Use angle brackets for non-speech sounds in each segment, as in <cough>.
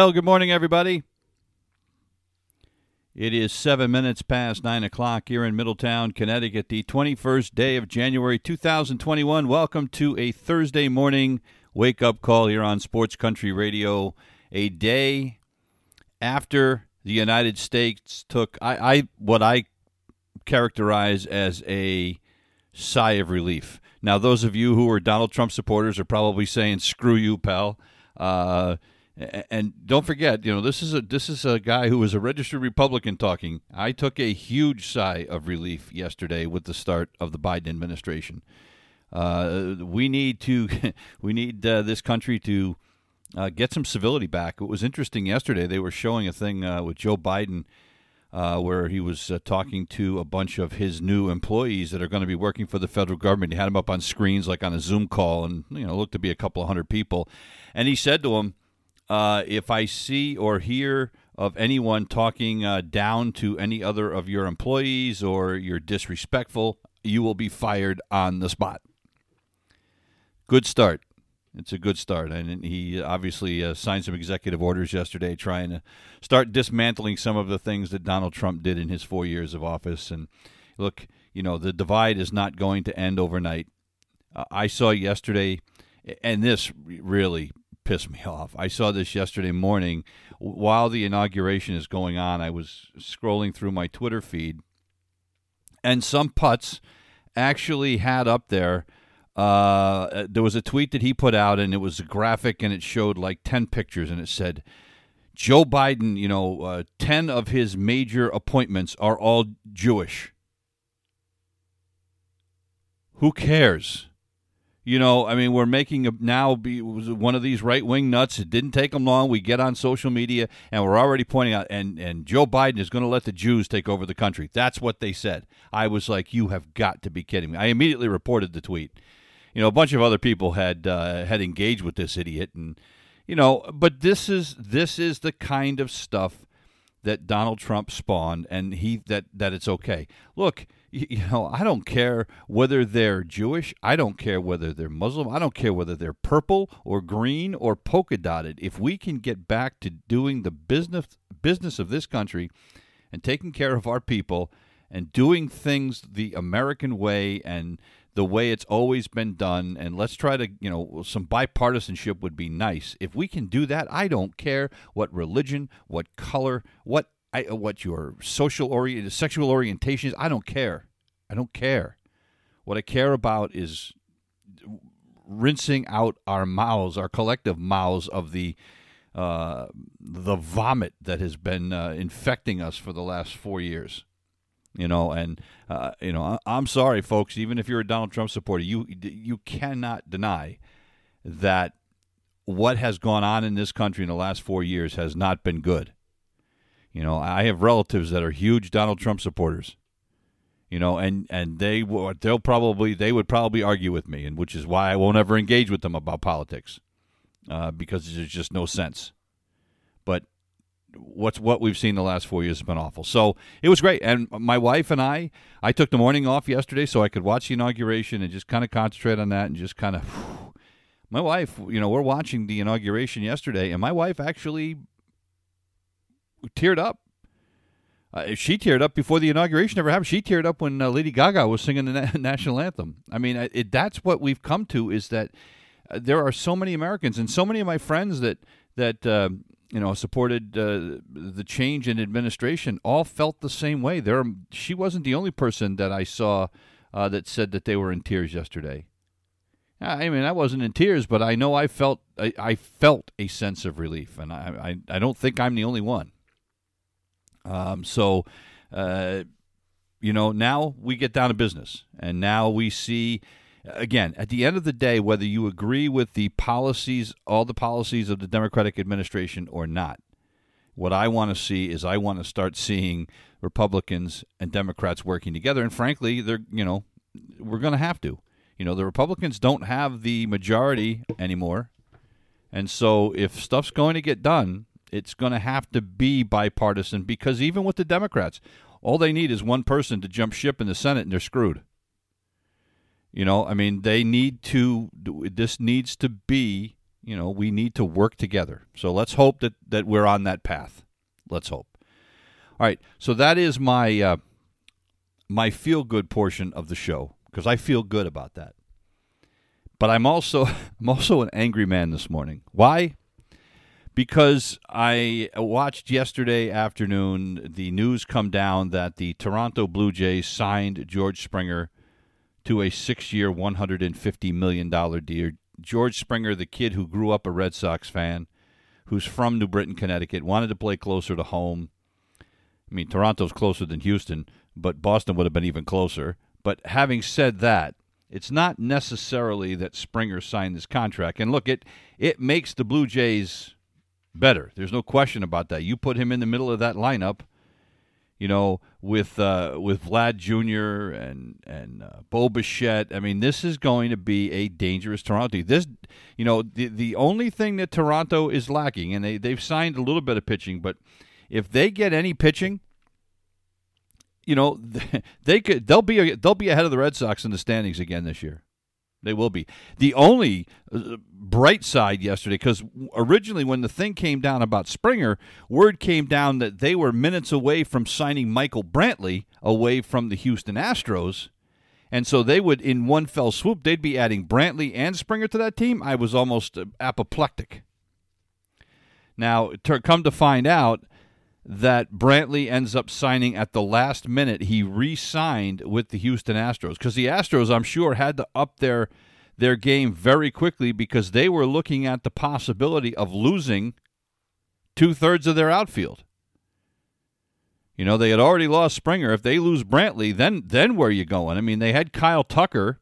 Well, good morning, everybody. It is seven minutes past nine o'clock here in Middletown, Connecticut, the 21st day of January 2021. Welcome to a Thursday morning wake up call here on Sports Country Radio. A day after the United States took I, I what I characterize as a sigh of relief. Now, those of you who are Donald Trump supporters are probably saying, "Screw you, pal." Uh, and don't forget, you know, this is a this is a guy who was a registered Republican talking. I took a huge sigh of relief yesterday with the start of the Biden administration. Uh, we need to <laughs> we need uh, this country to uh, get some civility back. It was interesting yesterday. They were showing a thing uh, with Joe Biden. Uh, where he was uh, talking to a bunch of his new employees that are going to be working for the federal government. He had them up on screens like on a Zoom call, and you know, looked to be a couple of hundred people. And he said to them, uh, if I see or hear of anyone talking uh, down to any other of your employees or you're disrespectful, you will be fired on the spot. Good start. It's a good start. And he obviously uh, signed some executive orders yesterday trying to start dismantling some of the things that Donald Trump did in his four years of office. And look, you know, the divide is not going to end overnight. Uh, I saw yesterday, and this really piss me <laughs> off. I saw this yesterday morning while the inauguration is going on. I was scrolling through my Twitter feed, and some putts actually had up there. Uh, there was a tweet that he put out, and it was a graphic, and it showed like ten pictures, and it said, "Joe Biden, you know, uh, ten of his major appointments are all Jewish." Who cares? You know, I mean, we're making a, now be one of these right wing nuts. It didn't take them long. We get on social media and we're already pointing out, and and Joe Biden is going to let the Jews take over the country. That's what they said. I was like, you have got to be kidding me. I immediately reported the tweet. You know, a bunch of other people had uh, had engaged with this idiot, and you know, but this is this is the kind of stuff that Donald Trump spawned, and he that that it's okay. Look you know, I don't care whether they're Jewish. I don't care whether they're Muslim. I don't care whether they're purple or green or polka dotted. If we can get back to doing the business business of this country and taking care of our people and doing things the American way and the way it's always been done and let's try to you know some bipartisanship would be nice if we can do that i don't care what religion what color what I, uh, what your social orient, sexual orientation is. I don't care. I don't care. What I care about is rinsing out our mouths, our collective mouths of the uh, the vomit that has been uh, infecting us for the last four years. You know, and uh, you know, I, am sorry, folks. Even if you're a Donald Trump supporter, you you cannot deny that what has gone on in this country in the last four years has not been good. You know, I have relatives that are huge Donald Trump supporters. You know, and and they they'll probably they would probably argue with me, and which is why I won't ever engage with them about politics, uh, because there's just no sense. But what's what we've seen the last four years has been awful. So it was great, and my wife and I, I took the morning off yesterday so I could watch the inauguration and just kind of concentrate on that and just kind of. My wife, you know, we're watching the inauguration yesterday, and my wife actually teared up. Uh, she teared up before the inauguration ever happened. She teared up when uh, Lady Gaga was singing the na- <laughs> national anthem. I mean, it, that's what we've come to is that uh, there are so many Americans and so many of my friends that that uh, you know supported uh, the change in administration all felt the same way. There, she wasn't the only person that I saw uh, that said that they were in tears yesterday. I mean, I wasn't in tears, but I know I felt I, I felt a sense of relief, and I, I I don't think I'm the only one. Um, so, uh, you know, now we get down to business, and now we see. Again, at the end of the day, whether you agree with the policies, all the policies of the Democratic administration or not, what I want to see is I want to start seeing Republicans and Democrats working together. And frankly, they're you know we're going to have to. You know, the Republicans don't have the majority anymore, and so if stuff's going to get done, it's going to have to be bipartisan. Because even with the Democrats, all they need is one person to jump ship in the Senate, and they're screwed. You know, I mean, they need to. This needs to be you know, we need to work together. So let's hope that, that we're on that path. Let's hope. All right, so that is my uh, my feel good portion of the show because I feel good about that. But I'm also <laughs> I'm also an angry man this morning. Why? Because I watched yesterday afternoon the news come down that the Toronto Blue Jays signed George Springer to a six-year, $150 million deal, George Springer, the kid who grew up a Red Sox fan, who's from New Britain, Connecticut, wanted to play closer to home. I mean, Toronto's closer than Houston, but Boston would have been even closer. But having said that, it's not necessarily that Springer signed this contract. And look, it it makes the Blue Jays better. There's no question about that. You put him in the middle of that lineup, you know, with uh, with Vlad Jr. and and uh, Bo Bichette. I mean, this is going to be a dangerous Toronto. This, you know, the the only thing that Toronto is lacking, and they they've signed a little bit of pitching, but if they get any pitching, you know, <laughs> they could they'll be they'll be ahead of the Red Sox in the standings again this year. They will be. The only uh, bright side yesterday, because originally when the thing came down about Springer, word came down that they were minutes away from signing Michael Brantley away from the Houston Astros. And so they would, in one fell swoop, they'd be adding Brantley and Springer to that team. I was almost uh, apoplectic. Now, to come to find out, that Brantley ends up signing at the last minute. He re-signed with the Houston Astros because the Astros, I'm sure, had to up their their game very quickly because they were looking at the possibility of losing two thirds of their outfield. You know, they had already lost Springer. If they lose Brantley, then then where are you going? I mean, they had Kyle Tucker,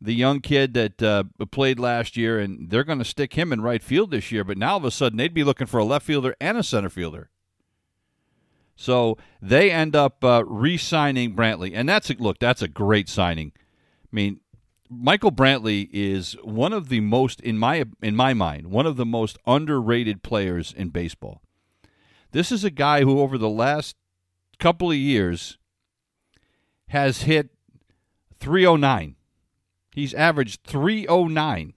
the young kid that uh, played last year, and they're going to stick him in right field this year. But now all of a sudden, they'd be looking for a left fielder and a center fielder. So they end up uh, re-signing Brantley, and that's a, look, that's a great signing. I mean, Michael Brantley is one of the most, in my in my mind, one of the most underrated players in baseball. This is a guy who, over the last couple of years, has hit 309. He's averaged 309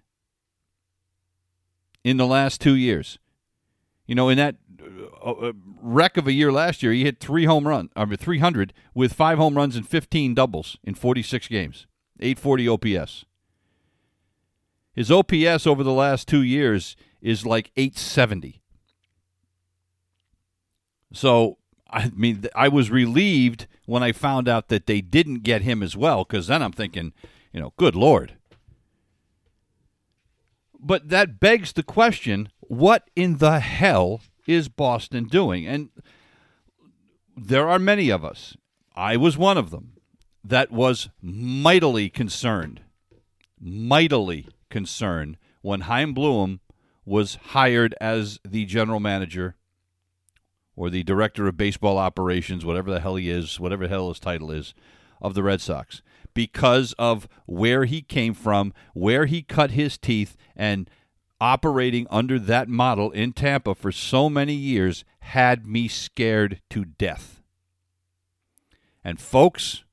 in the last two years. You know, in that a wreck of a year last year. He hit three home runs, I mean, 300 with five home runs and 15 doubles in 46 games, 840 OPS. His OPS over the last two years is like 870. So, I mean, I was relieved when I found out that they didn't get him as well, because then I'm thinking, you know, good Lord. But that begs the question what in the hell is Boston doing? And there are many of us, I was one of them, that was mightily concerned, mightily concerned when Chaim Bloom was hired as the general manager or the director of baseball operations, whatever the hell he is, whatever the hell his title is, of the Red Sox, because of where he came from, where he cut his teeth, and operating under that model in Tampa for so many years had me scared to death. And folks,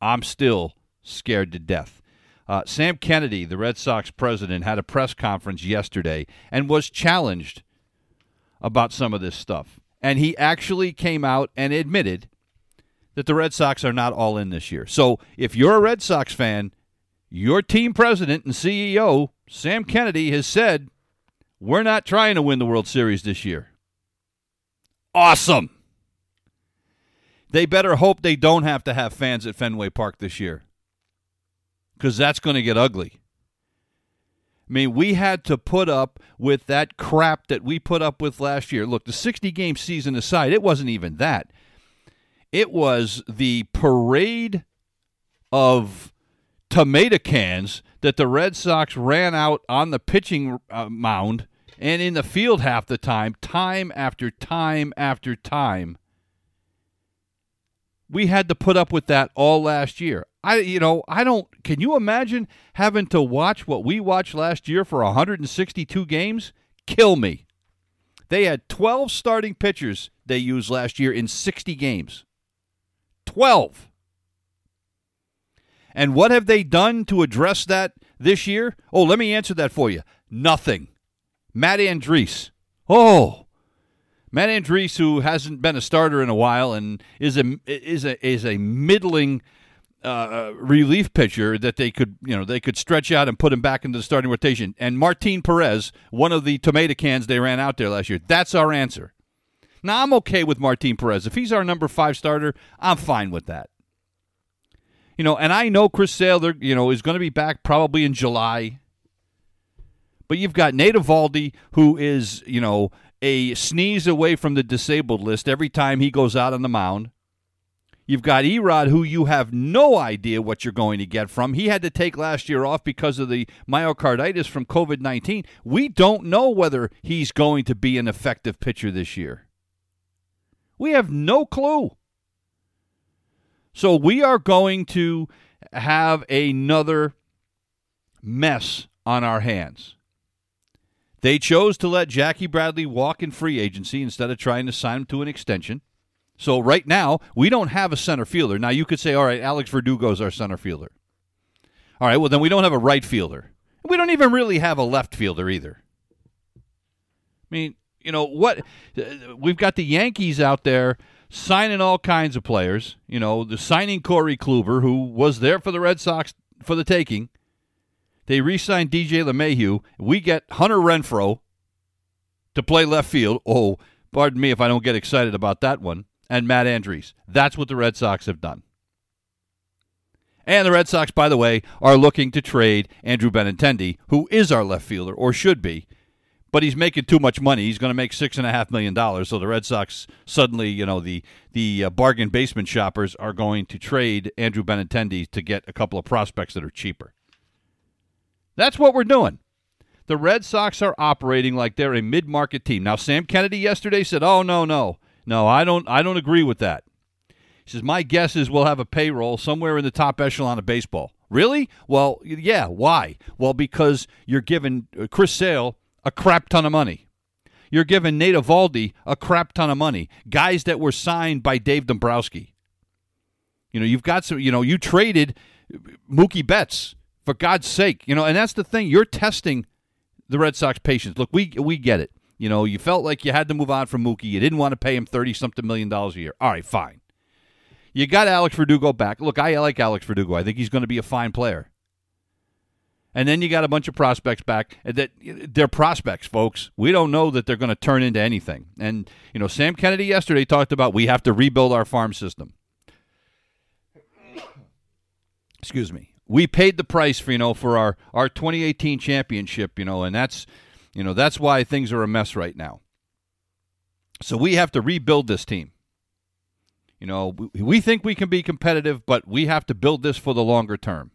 I'm still scared to death. Uh, Sam Kennedy, the Red Sox president, had a press conference yesterday and was challenged about some of this stuff. And he actually came out and admitted that the Red Sox are not all in this year. So if you're a Red Sox fan, your team president and CEO Sam Kennedy has said, we're not trying to win the World Series this year. Awesome. They better hope they don't have to have fans at Fenway Park this year because that's going to get ugly. I mean, we had to put up with that crap that we put up with last year. Look, the 60 game season aside, it wasn't even that. It was the parade of tomato cans that the Red Sox ran out on the pitching uh, mound and in the field half the time, time after time after time. We had to put up with that all last year. I you know, I don't can you imagine having to watch what we watched last year for 162 games? Kill me. They had 12 starting pitchers they used last year in 60 games. 12. And what have they done to address that this year? Oh, let me answer that for you. Nothing. Matt Andriese. Oh, Matt Andriese, who hasn't been a starter in a while and is a is a is a middling uh, relief pitcher that they could you know they could stretch out and put him back into the starting rotation. And Martin Perez, one of the tomato cans they ran out there last year. That's our answer. Now I'm okay with Martin Perez. If he's our number five starter, I'm fine with that. You know, and I know Chris Sale, you know, is going to be back probably in July. But you've got Nate Eovaldi, who is, you know, a sneeze away from the disabled list every time he goes out on the mound. You've got E-Rod, who you have no idea what you're going to get from. He had to take last year off because of the myocarditis from COVID 19. We don't know whether he's going to be an effective pitcher this year. We have no clue. So we are going to have another mess on our hands. They chose to let Jackie Bradley walk in free agency instead of trying to sign him to an extension. So right now, we don't have a center fielder. Now you could say, all right, Alex Verdugo is our center fielder. All right, well then we don't have a right fielder. We don't even really have a left fielder either. I mean, you know what? Uh, we've got the Yankees out there signing all kinds of players. You know, the signing Corey Kluber, who was there for the Red Sox for the taking. They re signed DJ LeMahieu. We get Hunter Renfroe to play left field. Oh, pardon me if I don't get excited about that one. And Matt Andriese. That's what the Red Sox have done. And the Red Sox, by the way, are looking to trade Andrew Benintendi, who is our left fielder, or should be, but he's making too much money. He's going to make six and a half million dollars. So the Red Sox suddenly, you know, the the uh, bargain basement shoppers are going to trade Andrew Benintendi to get a couple of prospects that are cheaper. That's what we're doing. The Red Sox are operating like they're a mid-market team. Now, Sam Kennedy yesterday said, "Oh no, no, no, I don't, I don't agree with that." He says, "My guess is we'll have a payroll somewhere in the top echelon of baseball." Really? Well, yeah. Why? Well, because you're giving uh, Chris Sale a crap ton of money. You're giving Nate Eovaldi a crap ton of money. Guys that were signed by Dave Dombrowski. You know, you've got some. You know, you traded Mookie Betts for God's sake, you know, and that's the thing. You're testing the Red Sox patience. Look, we we get it. You know, you felt like you had to move on from Mookie. You didn't want to pay him thirty something million dollars a year. All right, fine. You got Alex Verdugo back. Look, I like Alex Verdugo. I think he's going to be a fine player. And then you got a bunch of prospects back. That they're prospects, folks. We don't know that they're going to turn into anything. And you know, Sam Kennedy yesterday talked about we have to rebuild our farm system. Excuse me we paid the price for you know for our our 2018 championship, you know, and that's you know that's why things are a mess right now. So we have to rebuild this team. You know, we, we think we can be competitive, but we have to build this for the longer term.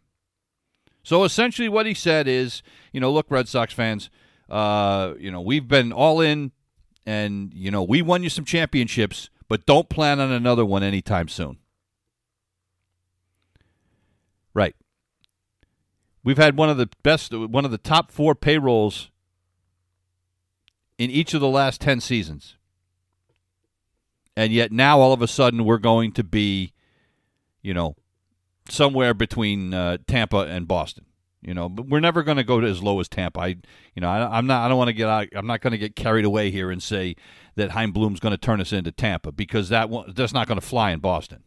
So essentially, what he said is, you know, look, Red Sox fans, uh, you know, we've been all in, and you know, we won you some championships, but don't plan on another one anytime soon. Right. We've had one of the best, one of the top four payrolls in each of the last 10 seasons. And yet now all of a sudden we're going to be, you know, somewhere between uh, Tampa and Boston. You know, but we're never going to go to as low as Tampa. I, you know, I, am not. I don't want to get. I'm not going to get carried away here and say that Chaim Bloom's going to turn us into Tampa because that that's not going to fly in Boston.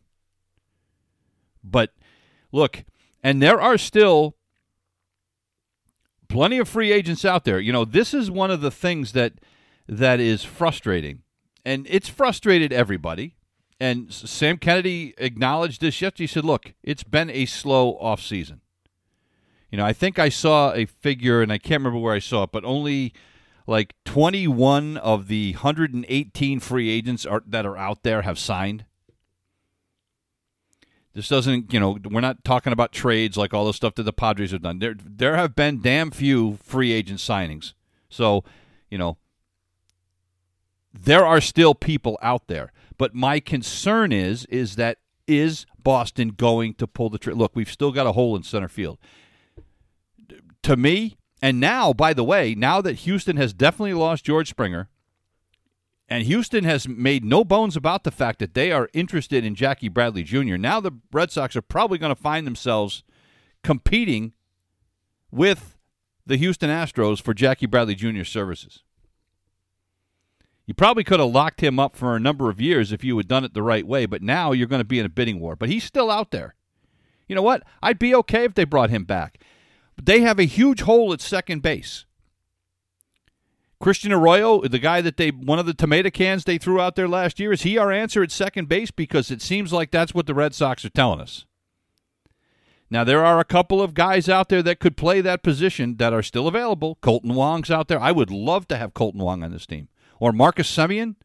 But look, and there are still plenty of free agents out there. You know, this is one of the things that that is frustrating, and it's frustrated everybody. And Sam Kennedy acknowledged this yesterday. He said, "Look, it's been a slow off season. You know, I think I saw a figure, and I can't remember where I saw it, but only like 21 of the 118 free agents are, that are out there have signed. This doesn't, you know, we're not talking about trades like all the stuff that the Padres have done. There, there have been damn few free agent signings. So, you know, there are still people out there. But my concern is, is that is Boston going to pull the trigger? Look, we've still got a hole in center field. To me, and now, by the way, now that Houston has definitely lost George Springer, and Houston has made no bones about the fact that they are interested in Jackie Bradley Jr. Now the Red Sox are probably going to find themselves competing with the Houston Astros for Jackie Bradley Jr.'s services. You probably could have locked him up for a number of years if you had done it the right way, but now you're going to be in a bidding war. But he's still out there. You know what? I'd be okay if they brought him back. But they have a huge hole at second base. Christian Arroyo, the guy that they one of the tomato cans they threw out there last year, is he our answer at second base? Because it seems like that's what the Red Sox are telling us. Now there are a couple of guys out there that could play that position that are still available. Kolten Wong's out there. I would love to have Kolten Wong on this team. Or Marcus Semien.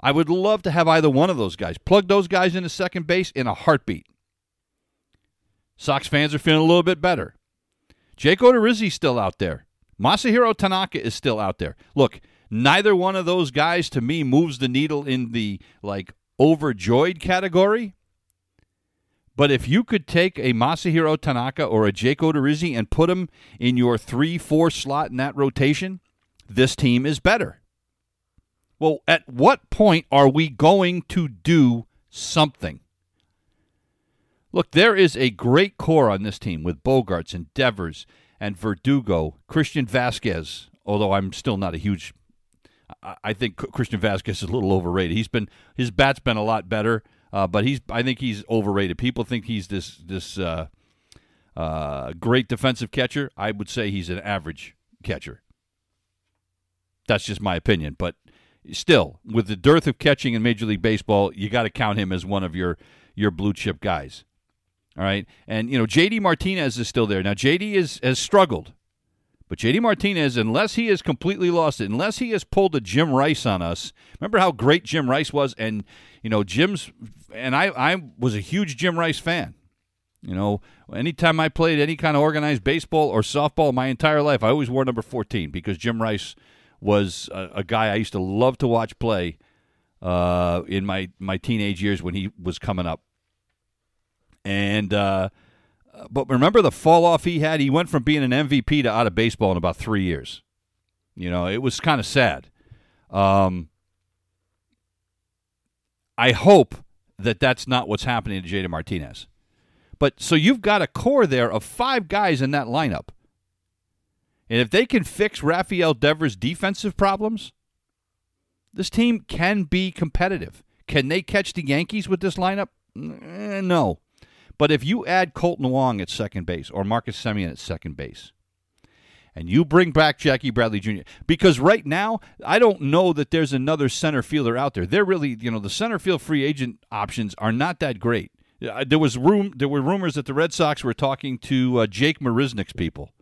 I would love to have either one of those guys. Plug those guys into second base in a heartbeat. Sox fans are feeling a little bit better. Jake Odorizzi's still out there. Masahiro Tanaka is still out there. Look, neither one of those guys to me moves the needle in the like overjoyed category. But if you could take a Masahiro Tanaka or a Jake Odorizzi and put them in your 3-4 slot in that rotation, this team is better. Well, at what point are we going to do something? Look, there is a great core on this team with Bogaerts and Devers and Verdugo, Christian Vazquez, although I'm still not a huge I think Christian Vazquez is a little overrated. He's been his bat's been a lot better, uh, but he's I think he's overrated. People think he's this this uh, uh, great defensive catcher. I would say he's an average catcher. That's just my opinion, but still, with the dearth of catching in Major League Baseball, you got to count him as one of your your blue chip guys. All right. And, you know, JD Martinez is still there. Now, JD is, has struggled. But JD Martinez, unless he has completely lost it, unless he has pulled a Jim Rice on us, remember how great Jim Rice was? And, you know, Jim's, and I, I was a huge Jim Rice fan. You know, anytime I played any kind of organized baseball or softball my entire life, I always wore number 14 because Jim Rice was a, a guy I used to love to watch play uh, in my, my teenage years when he was coming up. And uh, but remember the fall off he had. He went from being an MVP to out of baseball in about three years. You know, it was kind of sad. Um, I hope that that's not what's happening to JD Martinez. But so you've got a core there of five guys in that lineup. And if they can fix Rafael Devers' defensive problems, this team can be competitive. Can they catch the Yankees with this lineup? Eh, no. But if you add Kolten Wong at second base or Marcus Semien at second base, and you bring back Jackie Bradley Jr. because right now I don't know that there's another center fielder out there. They're really, you know, the center field free agent options are not that great. Uh, there was room. There were rumors that the Red Sox were talking to uh, Jake Marisnick's people.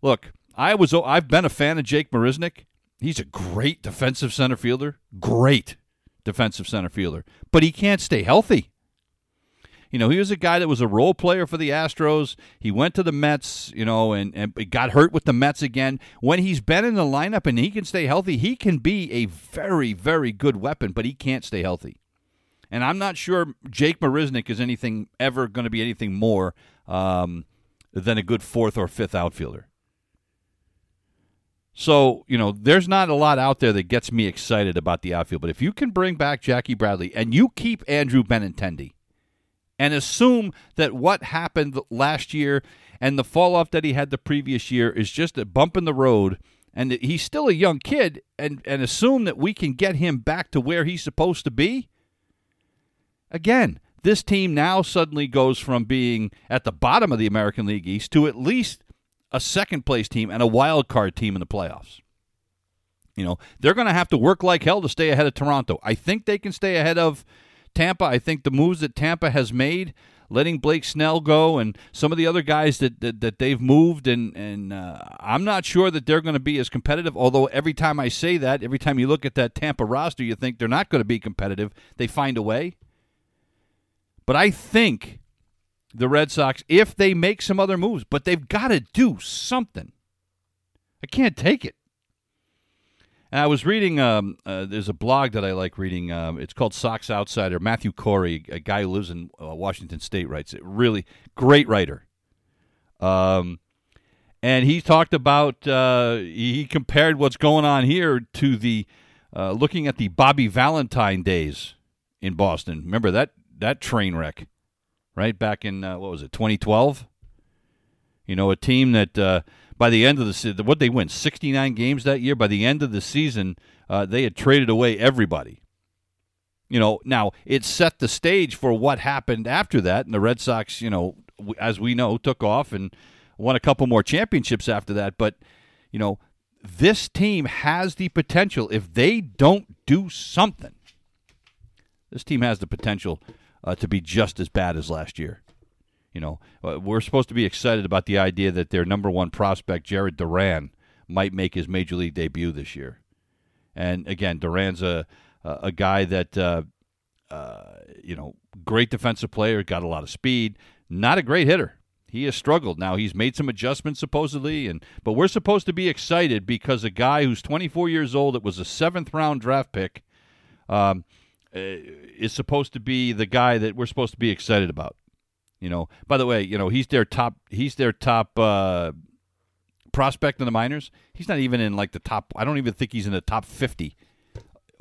Look, I was. I've been a fan of Jake Marisnick. He's a great defensive center fielder. Great defensive center fielder, but he can't stay healthy. You know, he was a guy that was a role player for the Astros. He went to the Mets, you know, and, and got hurt with the Mets again. When he's been in the lineup and he can stay healthy, he can be a very, very good weapon, but he can't stay healthy. And I'm not sure Jake Marisnick is anything ever going to be anything more um, than a good fourth or fifth outfielder. So, you know, there's not a lot out there that gets me excited about the outfield. But if you can bring back Jackie Bradley and you keep Andrew Benintendi, and assume that what happened last year and the fall off that he had the previous year is just a bump in the road and he's still a young kid and, and assume that we can get him back to where he's supposed to be again this team now suddenly goes from being at the bottom of the american league east to at least a second place team and a wild card team in the playoffs you know they're going to have to work like hell to stay ahead of toronto i think they can stay ahead of Tampa. I think the moves that Tampa has made, letting Blake Snell go, and some of the other guys that that, that they've moved, and and uh, I'm not sure that they're going to be as competitive. Although every time I say that, every time you look at that Tampa roster, you think they're not going to be competitive. They find a way. But I think the Red Sox, if they make some other moves, but they've got to do something. I can't take it. And I was reading. Um, uh, there's a blog that I like reading. Um, it's called Sox Outsider. Matthew Corey, a guy who lives in uh, Washington State, writes it. Really great writer. Um, and he talked about. Uh, he compared what's going on here to the uh, looking at the Bobby Valentine days in Boston. Remember that that train wreck, right back in uh, what was it, 2012? You know, a team that uh, by the end of the season, what they win 69 games that year. By the end of the season, uh, they had traded away everybody. You know, now it set the stage for what happened after that, and the Red Sox, you know, as we know, took off and won a couple more championships after that. But you know, this team has the potential if they don't do something. This team has the potential uh, to be just as bad as last year. You know, uh, we're supposed to be excited about the idea that their number one prospect, Jarren Duran, might make his major league debut this year. And again, Duran's a a guy that uh, uh, you know, great defensive player, got a lot of speed, not a great hitter. He has struggled. Now he's made some adjustments supposedly, and but we're supposed to be excited because a guy who's 24 years old, it was a seventh round draft pick, um, is supposed to be the guy that we're supposed to be excited about. You know, by the way, you know he's their top. He's their top uh, prospect in the minors. He's not even in like the top. I don't even think he's in the top fifty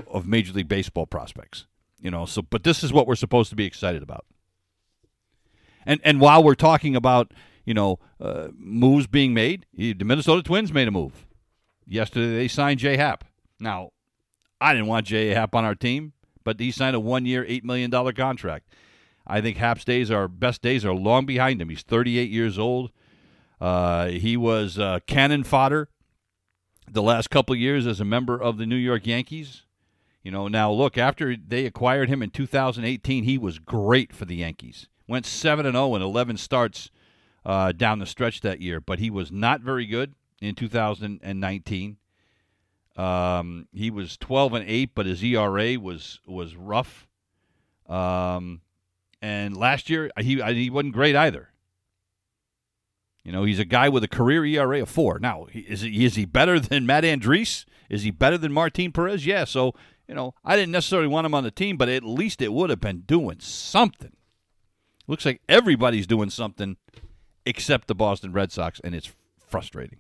of Major League Baseball prospects. You know, so but this is what we're supposed to be excited about. And and while we're talking about you know uh, moves being made, the Minnesota Twins made a move yesterday. They signed J Happ. Now, I didn't want J Happ on our team, but he signed a one-year, eight million dollar contract. I think Happ's days are best days are long behind him. He's 38 years old. Uh, he was uh, cannon fodder the last couple years as a member of the New York Yankees. You know, now look, after they acquired him in 2018, he was great for the Yankees. Went 7 and 0 in 11 starts uh, down the stretch that year, but he was not very good in 2019. Um, he was 12 and 8, but his ERA was was rough. Um, and last year, he he wasn't great either. You know, he's a guy with a career ERA of four. Now, is he, is he better than Matt Andriese? Is he better than Martin Perez? Yeah. So, you know, I didn't necessarily want him on the team, but at least it would have been doing something. Looks like everybody's doing something except the Boston Red Sox, and it's frustrating.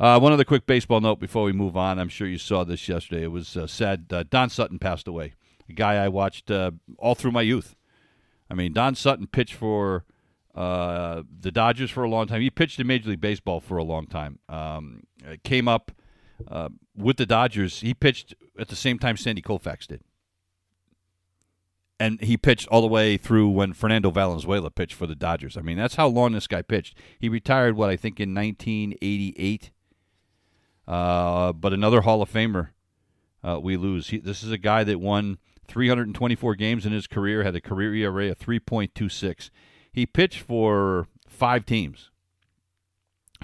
Uh, one other quick baseball note before we move on. I'm sure you saw this yesterday. It was uh, sad. Uh, Don Sutton passed away, a guy I watched uh, all through my youth. I mean, Don Sutton pitched for uh, the Dodgers for a long time. He pitched in Major League Baseball for a long time. Um, came up uh, with the Dodgers. He pitched at the same time Sandy Koufax did. And he pitched all the way through when Fernando Valenzuela pitched for the Dodgers. I mean, that's how long this guy pitched. He retired, what, I think in 1988. Uh, but another Hall of Famer uh, we lose. He, this is a guy that won 324 games in his career, had a career ERA of 3.26. He pitched for five teams.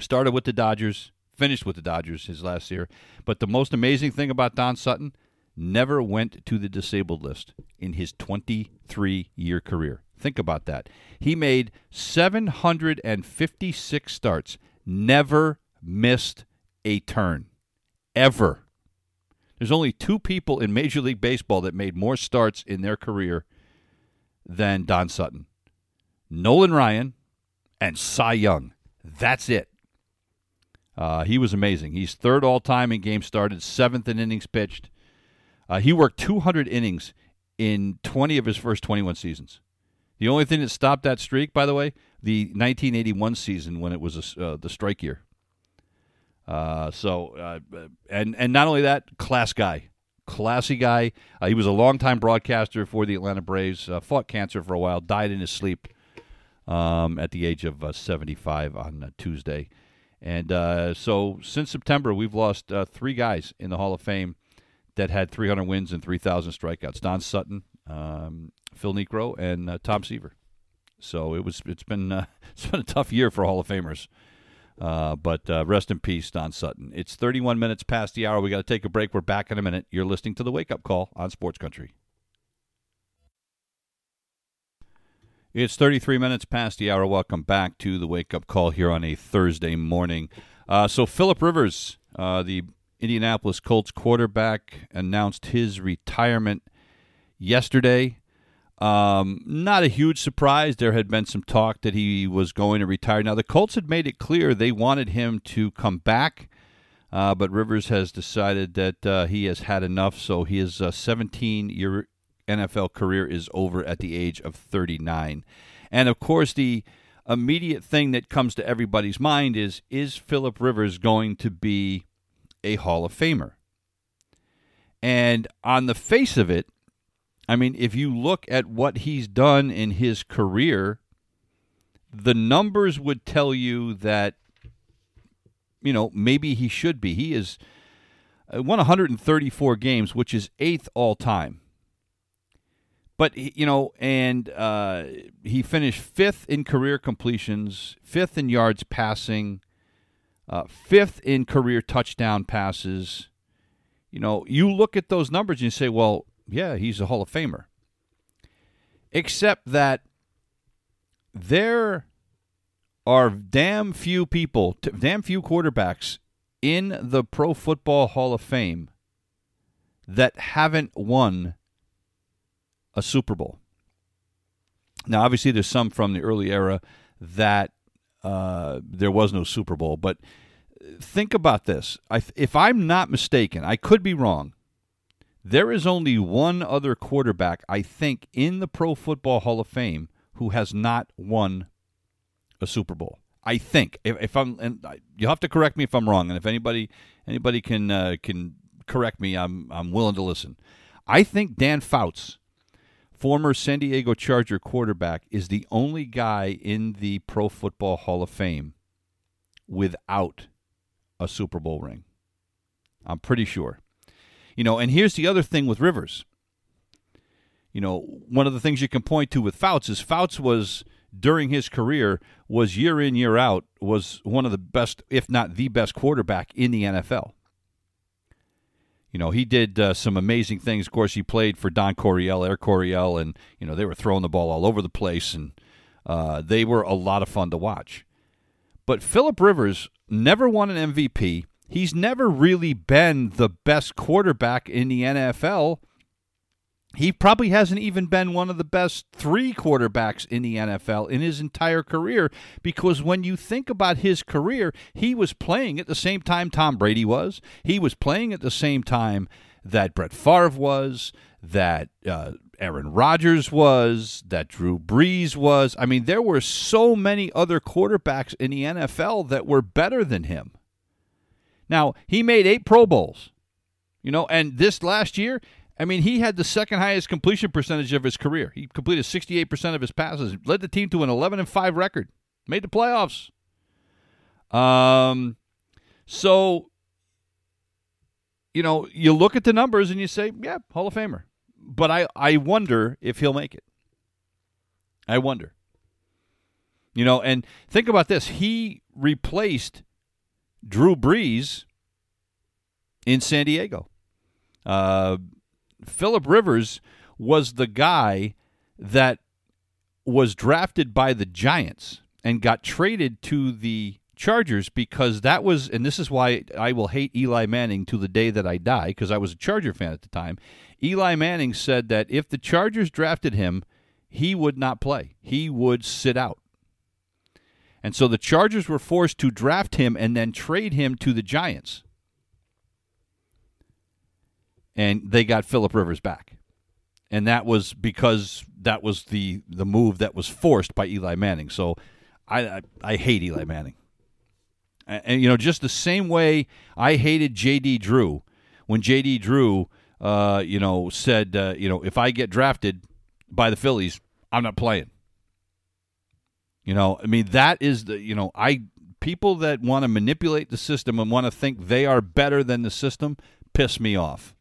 Started with the Dodgers, finished with the Dodgers his last year. But the most amazing thing about Don Sutton, never went to the disabled list in his 23 year career. Think about that. He made 756 starts, never missed a turn. Ever. There's only two people in Major League Baseball that made more starts in their career than Don Sutton Nolan Ryan and Cy Young. That's it. Uh, he was amazing. He's third all time in games started, seventh in innings pitched. Uh, he worked 200 innings in 20 of his first 21 seasons. The only thing that stopped that streak, by the way, the 1981 season when it was a, uh, the strike year. Uh, so, uh, and and not only that, class guy, classy guy. Uh, he was a longtime broadcaster for the Atlanta Braves. Uh, fought cancer for a while, died in his sleep um, at the age of uh, 75 on Tuesday. And so, since September, we've lost three guys in the Hall of Fame that had 300 wins and 3,000 strikeouts. Don Sutton, um, Phil Niekro and uh, Tom Seaver. So it was it's been uh, <laughs> it's been a tough year for Hall of Famers. Uh, but uh, rest in peace, Don Sutton. It's 31 minutes past the hour. We got to take a break. We're back in a minute. You're listening to the Wake Up Call on Sports Country. It's 33 minutes past the hour. Welcome back to the Wake Up Call here on a Thursday morning. Uh, so Philip Rivers, uh, the Indianapolis Colts quarterback, announced his retirement yesterday. Um, not a huge surprise. There had been some talk that he was going to retire. Now, the Colts had made it clear they wanted him to come back, uh, but Rivers has decided that uh, he has had enough. So his 17 uh, year NFL career is over at the age of 39. And of course, the immediate thing that comes to everybody's mind is is Philip Rivers going to be a Hall of Famer? And on the face of it, I mean, if you look at what he's done in his career, the numbers would tell you that, you know, maybe he should be. He is uh, won 134 games, which is eighth all time. But you know, and uh, he finished fifth in career completions, fifth in yards passing, uh, fifth in career touchdown passes. You know, you look at those numbers and you say, well, yeah, he's a Hall of Famer. Except that there are damn few people, damn few quarterbacks in the Pro Football Hall of Fame that haven't won a Super Bowl. Now, obviously, there's some from the early era that uh, there was no Super Bowl, but think about this. I, if I'm not mistaken, I could be wrong. There is only one other quarterback, I think, in the Pro Football Hall of Fame who has not won a Super Bowl. I think. If, if I'm, and you have to correct me if I'm wrong, and if anybody anybody can uh, can correct me, I'm I'm willing to listen. I think Dan Fouts, former San Diego Charger quarterback, is the only guy in the Pro Football Hall of Fame without a Super Bowl ring. I'm pretty sure. You know, and here's the other thing with Rivers. You know, one of the things you can point to with Fouts is Fouts was during his career was year in year out was one of the best, if not the best quarterback in the NFL. You know, he did uh, some amazing things. Of course, he played for Don Coryell, Air Coryell, and you know they were throwing the ball all over the place, and uh, they were a lot of fun to watch. But Philip Rivers never won an MVP he's never really been the best quarterback in the NFL. He probably hasn't even been one of the best three quarterbacks in the NFL in his entire career because when you think about his career, he was playing at the same time Tom Brady was. He was playing at the same time that Brett Favre was, that uh, Aaron Rodgers was, that Drew Brees was. I mean, there were so many other quarterbacks in the NFL that were better than him. Now, he made eight Pro Bowls, you know, and this last year, I mean, he had the second highest completion percentage of his career. He completed 68% of his passes, led the team to an 11 and 5 record, made the playoffs. Um, so, you know, you look at the numbers and you say, yeah, Hall of Famer. But I, I wonder if he'll make it. I wonder. You know, and think about this. He replaced Drew Brees in San Diego. Uh, Philip Rivers was the guy that was drafted by the Giants and got traded to the Chargers because that was, and this is why I will hate Eli Manning to the day that I die because I was a Charger fan at the time. Eli Manning said that if the Chargers drafted him, he would not play, he would sit out. And so the Chargers were forced to draft him and then trade him to the Giants. And they got Philip Rivers back. And that was because that was the the move that was forced by Eli Manning. So I I, I hate Eli Manning. And, and, you know, just the same way I hated J.D. Drew when J.D. Drew, uh, you know, said, uh, you know, if I get drafted by the Phillies, I'm not playing. You know, I mean, that is the, you know, I, people that want to manipulate the system and want to think they are better than the system piss me off.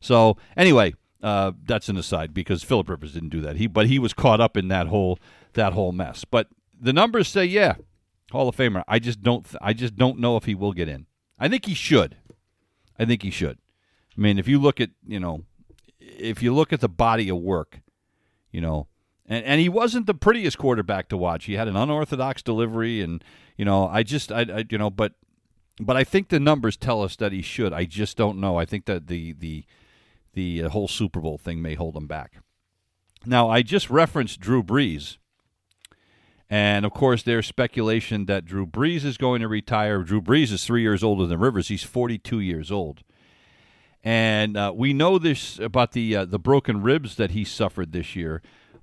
So, anyway, uh, that's an aside because Philip Rivers didn't do that. He but he was caught up in that whole that whole mess. But the numbers say yeah, Hall of Famer. I just don't I just don't know if he will get in. I think he should. I think he should. I mean, if you look at you know, if you look at the body of work, you know, and and he wasn't the prettiest quarterback to watch. He had an unorthodox delivery, and you know, I just I, I you know, but but I think the numbers tell us that he should. I just don't know. I think that the the the uh, whole Super Bowl thing may hold him back. Now, I just referenced Drew Brees. And of course, there's speculation that Drew Brees is going to retire. Drew Brees is three years older than Rivers. He's 42 years old. And uh, we know this about the uh, the broken ribs that he suffered this year.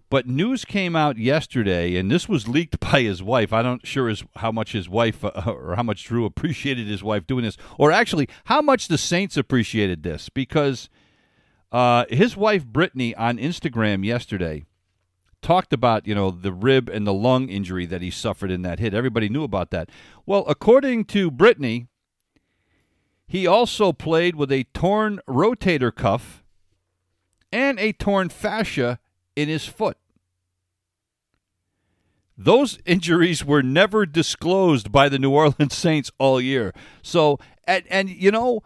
But news came out yesterday, and this was leaked <laughs> by his wife. I'm not sure how much his wife uh, <laughs> or how much Drew appreciated his wife doing this, or actually how much the Saints appreciated this, because uh, his wife Brittany on Instagram yesterday talked about you know the rib and the lung injury that he suffered in that hit. Everybody knew about that. Well, according to Brittany, he also played with a torn rotator cuff and a torn fascia in his foot. Those injuries were never disclosed by the New Orleans <laughs> Saints all year. So, and, and you know,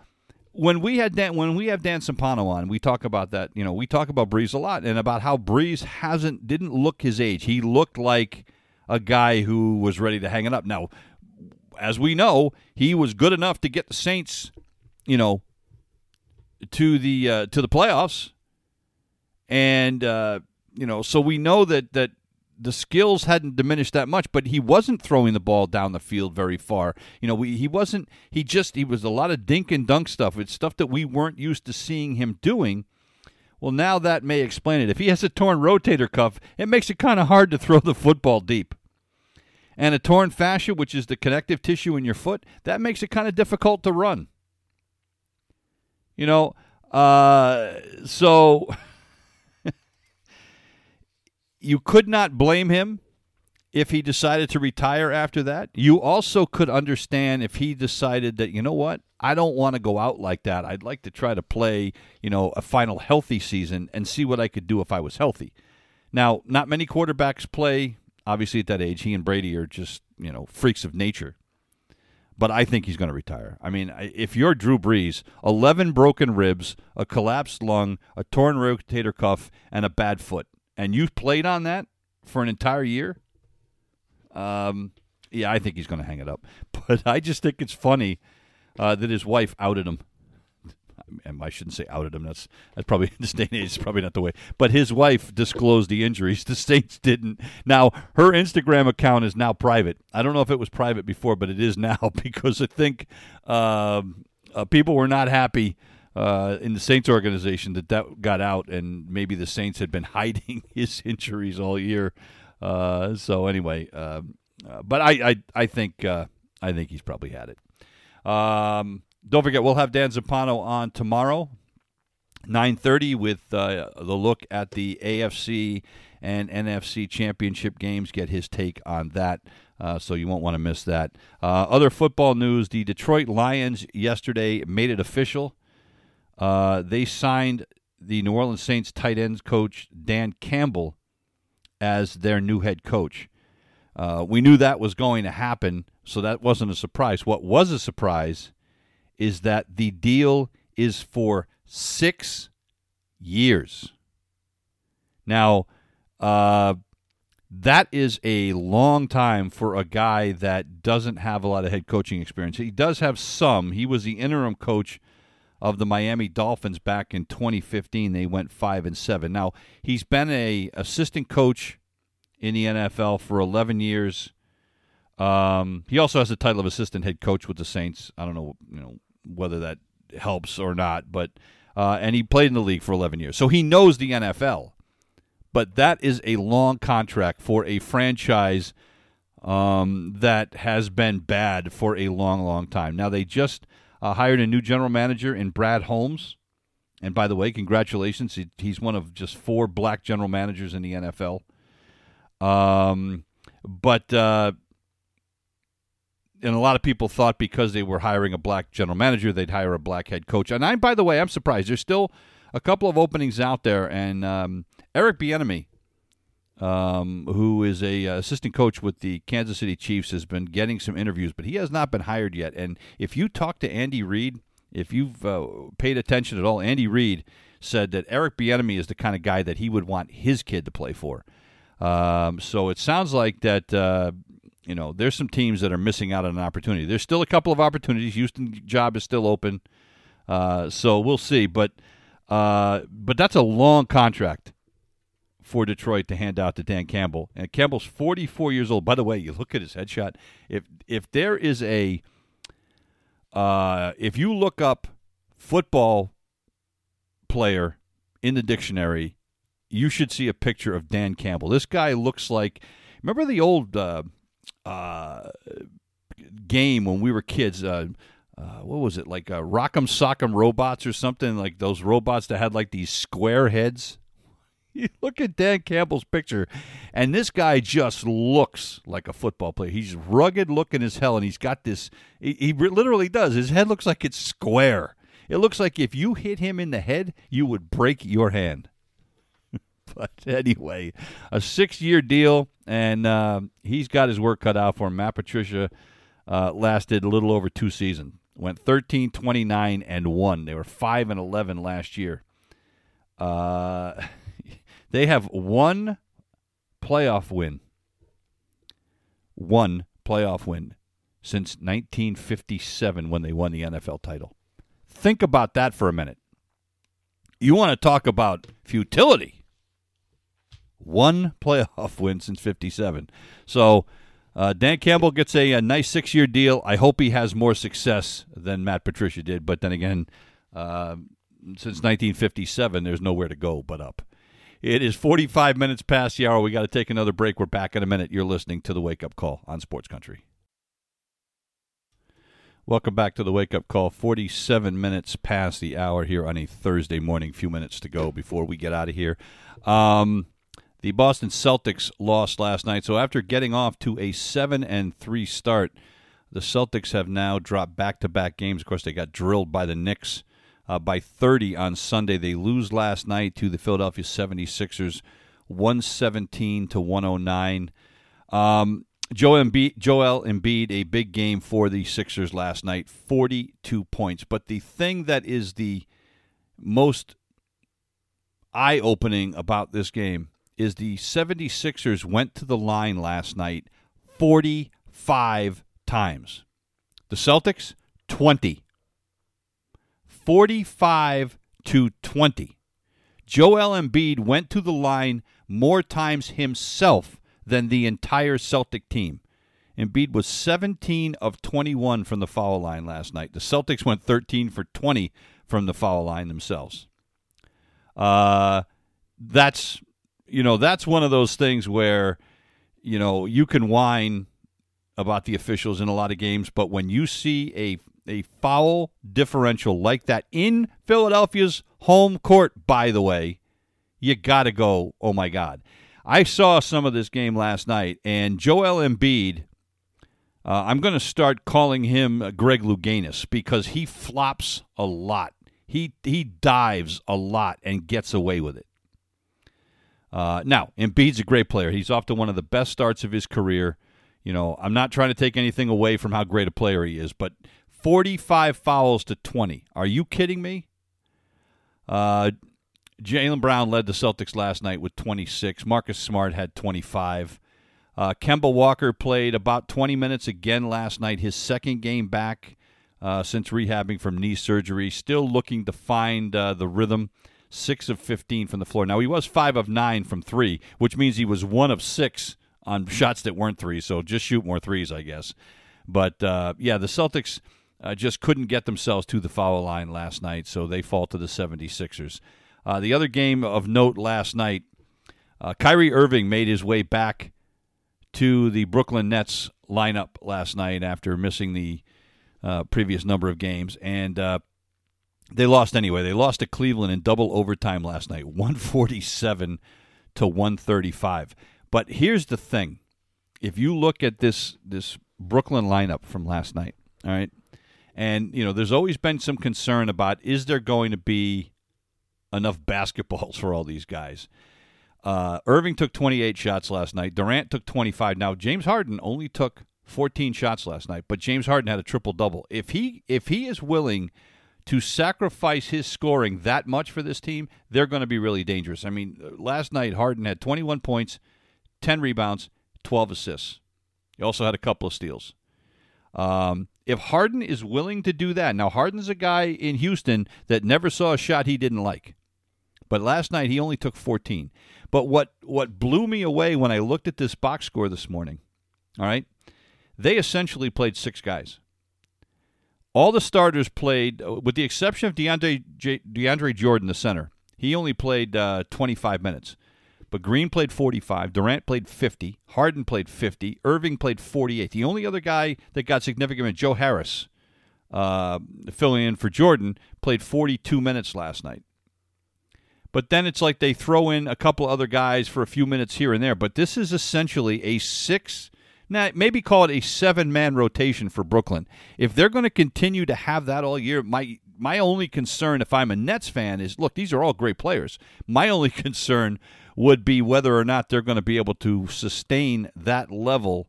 when we had Dan, when we have Dan Campano on, we talk about that. You know, we talk about Brees a lot and about how Brees hasn't didn't look his age. He looked like a guy who was ready to hang it up. Now, as we know, he was good enough to get the Saints, you know, to the uh, to the playoffs, and uh, you know, so we know that that the skills hadn't diminished that much, but he wasn't throwing the ball down the field very far. You know, we, he wasn't. He just he was a lot of dink and dunk stuff. It's stuff that we weren't used to seeing him doing. Well, now that may explain it. If he has a torn rotator cuff, it makes it kind of hard to throw the football deep. And a torn fascia, which is the connective tissue in your foot, that makes it kind of difficult to run. You know, uh, so <laughs> you could not blame him if he decided to retire after that. You also could understand if he decided that, you know what, I don't want to go out like that. I'd like to try to play, you know, a final healthy season and see what I could do if I was healthy. Now, not many quarterbacks play, obviously, at that age. He and Brady are just, you know, freaks of nature. But I think he's going to retire. I mean, if you're Drew Brees, 11 broken ribs, a collapsed lung, a torn rotator cuff, and a bad foot and you played on that for an entire year, um, yeah, I think he's going to hang it up. <laughs> But I just think it's funny uh, that his wife outed him. I shouldn't say outed him. That's that's probably <laughs> in this day and age. It's probably not the way. But his wife disclosed the injuries. <laughs> The Saints didn't. Now her Instagram account is now private. I don't know if it was private before, but it is now because I think uh, uh, people were not happy uh, in the Saints organization that that got out, and maybe the Saints had been <laughs> hiding his injuries all year. Uh, so anyway, um, uh, but I I, I think uh, I think he's probably had it. Um, don't forget, we'll have Dan Zappano on tomorrow, nine thirty, with uh, the look at the AFC and NFC championship games. Get his take on that. Uh, so you won't want to miss that. Uh, other football news: the Detroit Lions yesterday made it official. Uh, they signed the New Orleans Saints tight ends coach Dan Campbell as their new head coach. Uh, we knew that was going to happen, so that wasn't a surprise. What was a surprise is that the deal is for six years. Now, uh, that is a long time for a guy that doesn't have a lot of head coaching experience. He does have some. He was the interim coach of the Miami Dolphins back in 2015. They went five and seven. Now he's been a assistant coach in the NFL for 11 years. Um, he also has the title of assistant head coach with the Saints. I don't know, you know, whether that helps or not, but uh, and he played in the league for 11 years, so he knows the NFL. But that is a long contract for a franchise um, that has been bad for a long, long time. Now they just uh, hired a new general manager in Brad Holmes. And by the way, congratulations. He, he's one of just four black general managers in the NFL. Um, but, uh, and a lot of people thought because they were hiring a black general manager, they'd hire a black head coach. And I, by the way, I'm surprised. There's still a couple of openings out there, and um, Eric Bieniemy, um, who is a uh, assistant coach with the Kansas City Chiefs, has been getting some interviews, but he has not been hired yet. And if you talk to Andy Reid, if you've uh, paid attention at all, Andy Reid said that Eric Bieniemy is the kind of guy that he would want his kid to play for. Um, so it sounds like that. Uh, you know, there's some teams that are missing out on an opportunity. There's still a couple of opportunities. Houston job is still open, uh, so we'll see. But uh, but that's a long contract for Detroit to hand out to Dan Campbell. And Campbell's 44 years old. By the way, you look at his headshot. If if there is a uh, if you look up football player in the dictionary, you should see a picture of Dan Campbell. This guy looks like remember the old uh, uh, game when we were kids. Uh, uh, what was it like? Uh, Rock'em Sock'em robots or something like those robots that had like these square heads. You <laughs> look at Dan Campbell's picture, and this guy just looks like a football player. He's rugged looking as hell, and he's got this. He, he literally does. His head looks like it's square. It looks like if you hit him in the head, you would break your hand. <laughs> but anyway, a six-year deal, and uh, he's got his work cut out for him. Matt Patricia uh, lasted a little over two seasons. Went 13, 29, and one. They were five and 11 last year. Uh, they have one playoff win. One playoff win since 1957 when they won the NFL title. Think about that for a minute. You want to talk about futility? One playoff <laughs> win since 57. So uh, Dan Campbell gets a, a nice six year deal. I hope he has more success than Matt Patricia did. But then again, uh, since 1957, there's nowhere to go but up. It is 45 minutes past the hour. We got to take another break. We're back in a minute. You're listening to the Wake Up Call on Sports Country. Welcome back to the Wake Up Call. 47 minutes past the hour here on a Thursday morning. Few minutes to go before we get out of here. Um, the Boston Celtics lost last night. So after getting off to a 7 and 3 start, the Celtics have now dropped back-to-back games. Of course, they got drilled by the Knicks uh, by 30 on Sunday. They lose last night to the Philadelphia 76ers 117 to 109. Um, Joel Embiid, Joel Embiid, a big game for the Sixers last night, 42 points. But the thing that is the most eye opening about this game is the 76ers went to the line last night 45 times. The Celtics, 20. 45 to 20. Joel Embiid went to the line more times himself than the entire Celtic team. Embiid was 17 of 21 from the foul line last night. The Celtics went 13 for 20 from the foul line themselves. Uh, that's you know, that's one of those things where, you know, you can whine about the officials in a lot of games, but when you see a a foul differential like that in Philadelphia's home court, by the way, you got to go, oh my God. I saw some of this game last night, and Joel Embiid, uh, I'm going to start calling him Greg Louganis because he flops a lot. He, he dives a lot and gets away with it. Uh, now, Embiid's a great player. He's off to one of the best starts of his career. You know, I'm not trying to take anything away from how great a player he is, but 45 fouls to 20. Are you kidding me? Uh, Jaylen Brown led the Celtics last night with 26. Marcus Smart had 25. Uh, Kemba Walker played about 20 minutes again last night, his second game back uh, since rehabbing from knee surgery. Still looking to find uh, the rhythm six of 15 from the floor. Now, he was five of nine from three, which means he was one of six on shots that weren't three. So just shoot more threes, I guess. But uh, yeah, the Celtics uh, just couldn't get themselves to the foul line last night, so they fall to the 76ers. Uh, the other game of note last night, uh, Kyrie Irving made his way back to the Brooklyn Nets lineup last night after missing the uh, previous number of games. And uh, they lost anyway. They lost to Cleveland in double overtime last night, <laughs> 147 to 135. But here's the thing. If you look at this this Brooklyn lineup from last night, all right? And you know, there's always been some concern about is there going to be enough basketballs <laughs> for all these guys. Uh, Irving took 28 shots last night. Durant took 25. Now James Harden only took 14 shots last night, but James Harden had a triple double. If he if he is willing to sacrifice his scoring that much for this team, they're going to be really dangerous. I mean, last night Harden had 21 points, 10 rebounds, 12 assists. He also had a couple of steals. Um, if Harden is willing to do that, now Harden's a guy in Houston that never saw a shot he didn't like. But last night he only took 14. But what what blew me away when I looked at this box score this morning, all right? They essentially played six guys. All the starters played, uh, with the exception of DeAndre, DeAndre Jordan, the center. He only played uh, 25 minutes. But Green played 45, Durant played 50, Harden played 50, Irving played 48. The only other guy that got significant, Joe Harris, uh, filling in for Jordan, played 42 minutes last night. But then it's like they throw in a couple other guys for a few minutes here and there. But this is essentially a six now, maybe call it a seven man rotation for Brooklyn. If they're going to continue to have that all year, my my only concern if I'm a Nets fan is look, these are all great players. My only <laughs> concern would be whether or not they're going to be able to sustain that level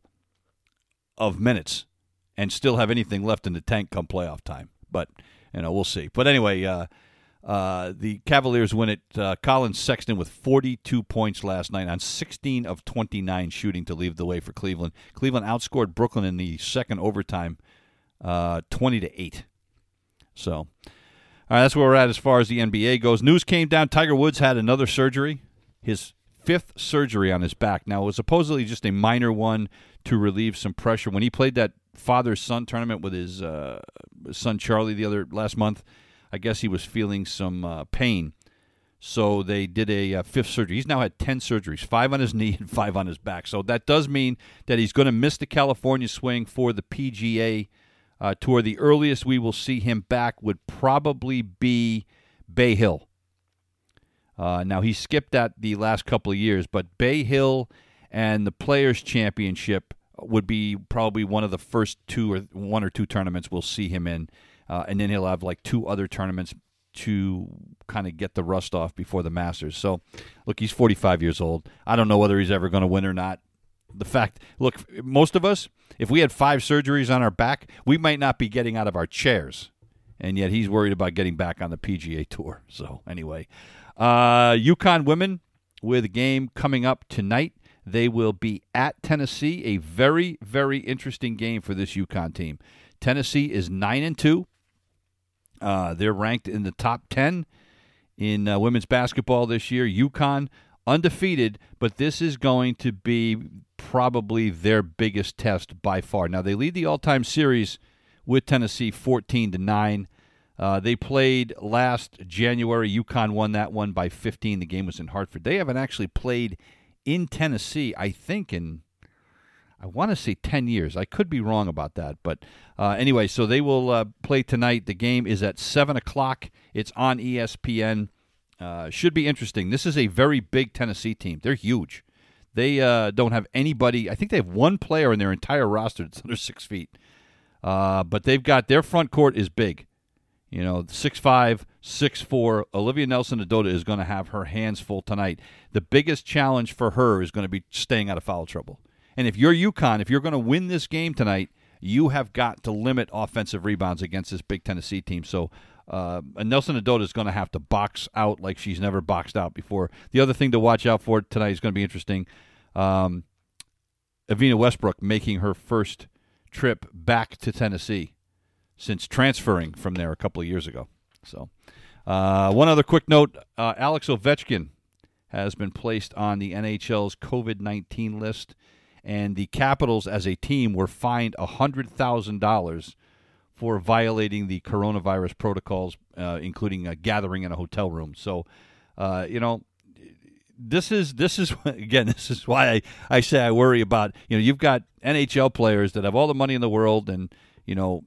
of minutes and still have anything left in the tank come playoff time. But, you know, we'll see. But anyway, uh, uh, the Cavaliers win it. Uh, Collin Sexton with 42 points last night on 16 of 29 shooting to lead the way for Cleveland. Cleveland outscored Brooklyn in the second overtime, uh, 20 to eight. So, all right, that's where we're at as far as the NBA goes. News came down. Tiger Woods had another surgery, his fifth surgery on his back. Now, it was supposedly just a minor one to relieve some pressure. When he played that father son tournament with his uh, son Charlie the other last month I guess he was feeling some uh, pain. So they did a uh, fifth surgery. He's now had 10 surgeries, five on his knee and five on his back. So that does mean that he's going to miss the California swing for the PGA uh, Tour. The earliest we will see him back would probably be Bay Hill. Uh, now, he skipped that the last couple of years, but Bay Hill and the Players' Championship would be probably one of the first two or one or two tournaments we'll see him in uh, and then he'll have like two other tournaments to kind of get the rust off before the Masters. So, look, he's 45 years old. I don't know whether he's ever going to win or not. The fact, look, most of us, if we had five surgeries on our back, we might not be getting out of our chairs. And yet he's worried about getting back on the PGA Tour. So, anyway, uh, UConn women with a game coming up tonight. They will be at Tennessee. A very, very interesting game for this UConn team. Tennessee is 9 and 2. Uh, they're ranked in the top 10 in uh, women's basketball this year. UConn undefeated, but this is going to be probably their biggest test by far. Now they lead the all-time series with Tennessee 14 to 9. Uh, they played last January. UConn won that one by 15. The game was in Hartford. They haven't actually played in Tennessee, I think, in I want to say 10 years. I could be wrong about that. But uh, anyway, so they will uh, play tonight. The game is at 7 o'clock. It's on ESPN. Uh, should be interesting. This is a very big Tennessee team. They're huge. They uh, don't have anybody. I think they have one player in their entire roster that's under six feet. Uh, but they've got their front court is big. You know, six five, six four. Olivia Nelson-Ododa is going to have her hands full tonight. The biggest challenge for her is going to be staying out of foul trouble. And if you're UConn, if you're going to win this game tonight, you have got to limit offensive rebounds against this big Tennessee team. So uh, Nelson-Ododa is going to have to box out like she's never boxed out before. The other thing to watch out for tonight is going to be interesting. Um, Evina Westbrook making her first trip back to Tennessee since transferring from there a couple of years ago. So, uh, one other quick note: uh, Alex Ovechkin has been placed on the NHL's COVID nineteen list and the Capitals as a team were fined $100,000 for violating the coronavirus protocols, uh, including a gathering in a hotel room. So, uh, you know, this is this is <laughs> again this is why I, I say I worry about you know you've got NHL players that have all the money in the world and you know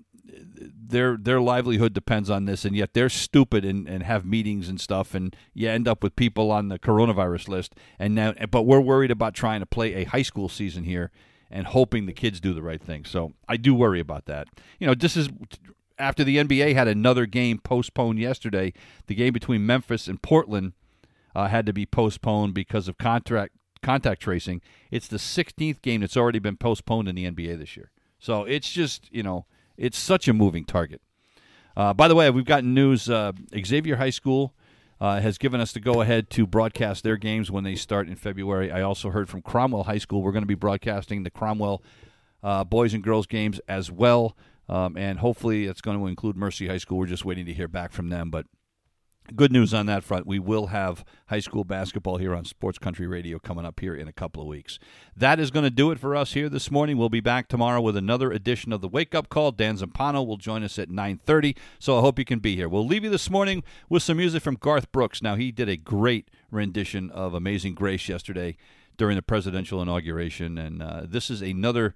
their their livelihood depends on this, and yet they're stupid and, and have meetings and stuff, and you end up with people on the coronavirus list. And now, but we're worried about trying to play a high school season here and hoping the kids do the right thing. So I do worry about that. You know, this is after the NBA had another game postponed yesterday. The game between Memphis and Portland uh, had to be postponed because of contract contact tracing. It's the 16th game that's already been postponed in the NBA this year. So it's just you know it's such a moving target. Uh, by the way, we've gotten news. Uh, Xavier High School uh, has given us the go ahead to broadcast their games when they start in February. I also heard from Cromwell High School. We're going to be broadcasting the Cromwell uh, boys and girls games as well. Um, and hopefully it's going to include Mercy High School. We're just waiting to hear back from them. But good news on that front. We will have high school basketball here on Sports Country Radio coming up here in a couple of weeks. That is going to do it for us here this morning. We'll be back tomorrow with another edition of the Wake Up Call. Dan Zampano will join us at 9:30, so I hope you can be here. We'll leave you this morning with some music from Garth Brooks. Now he did a great rendition of Amazing Grace yesterday during the presidential inauguration, and uh, this is another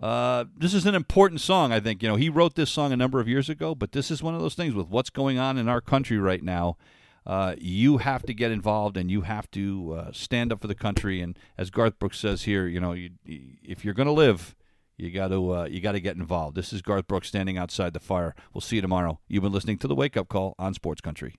uh, this is an important song, I think. You know, he wrote this song a number of years ago, but this is one of those things with what's going on in our country right now. Uh, you have to get involved and you have to uh, stand up for the country. And as Garth Brooks says here, you know, you, if you're going to live, you got to uh, you got to get involved. This is Garth Brooks standing outside the fire. We'll see you tomorrow. You've been listening to the Wake Up Call on Sports Country.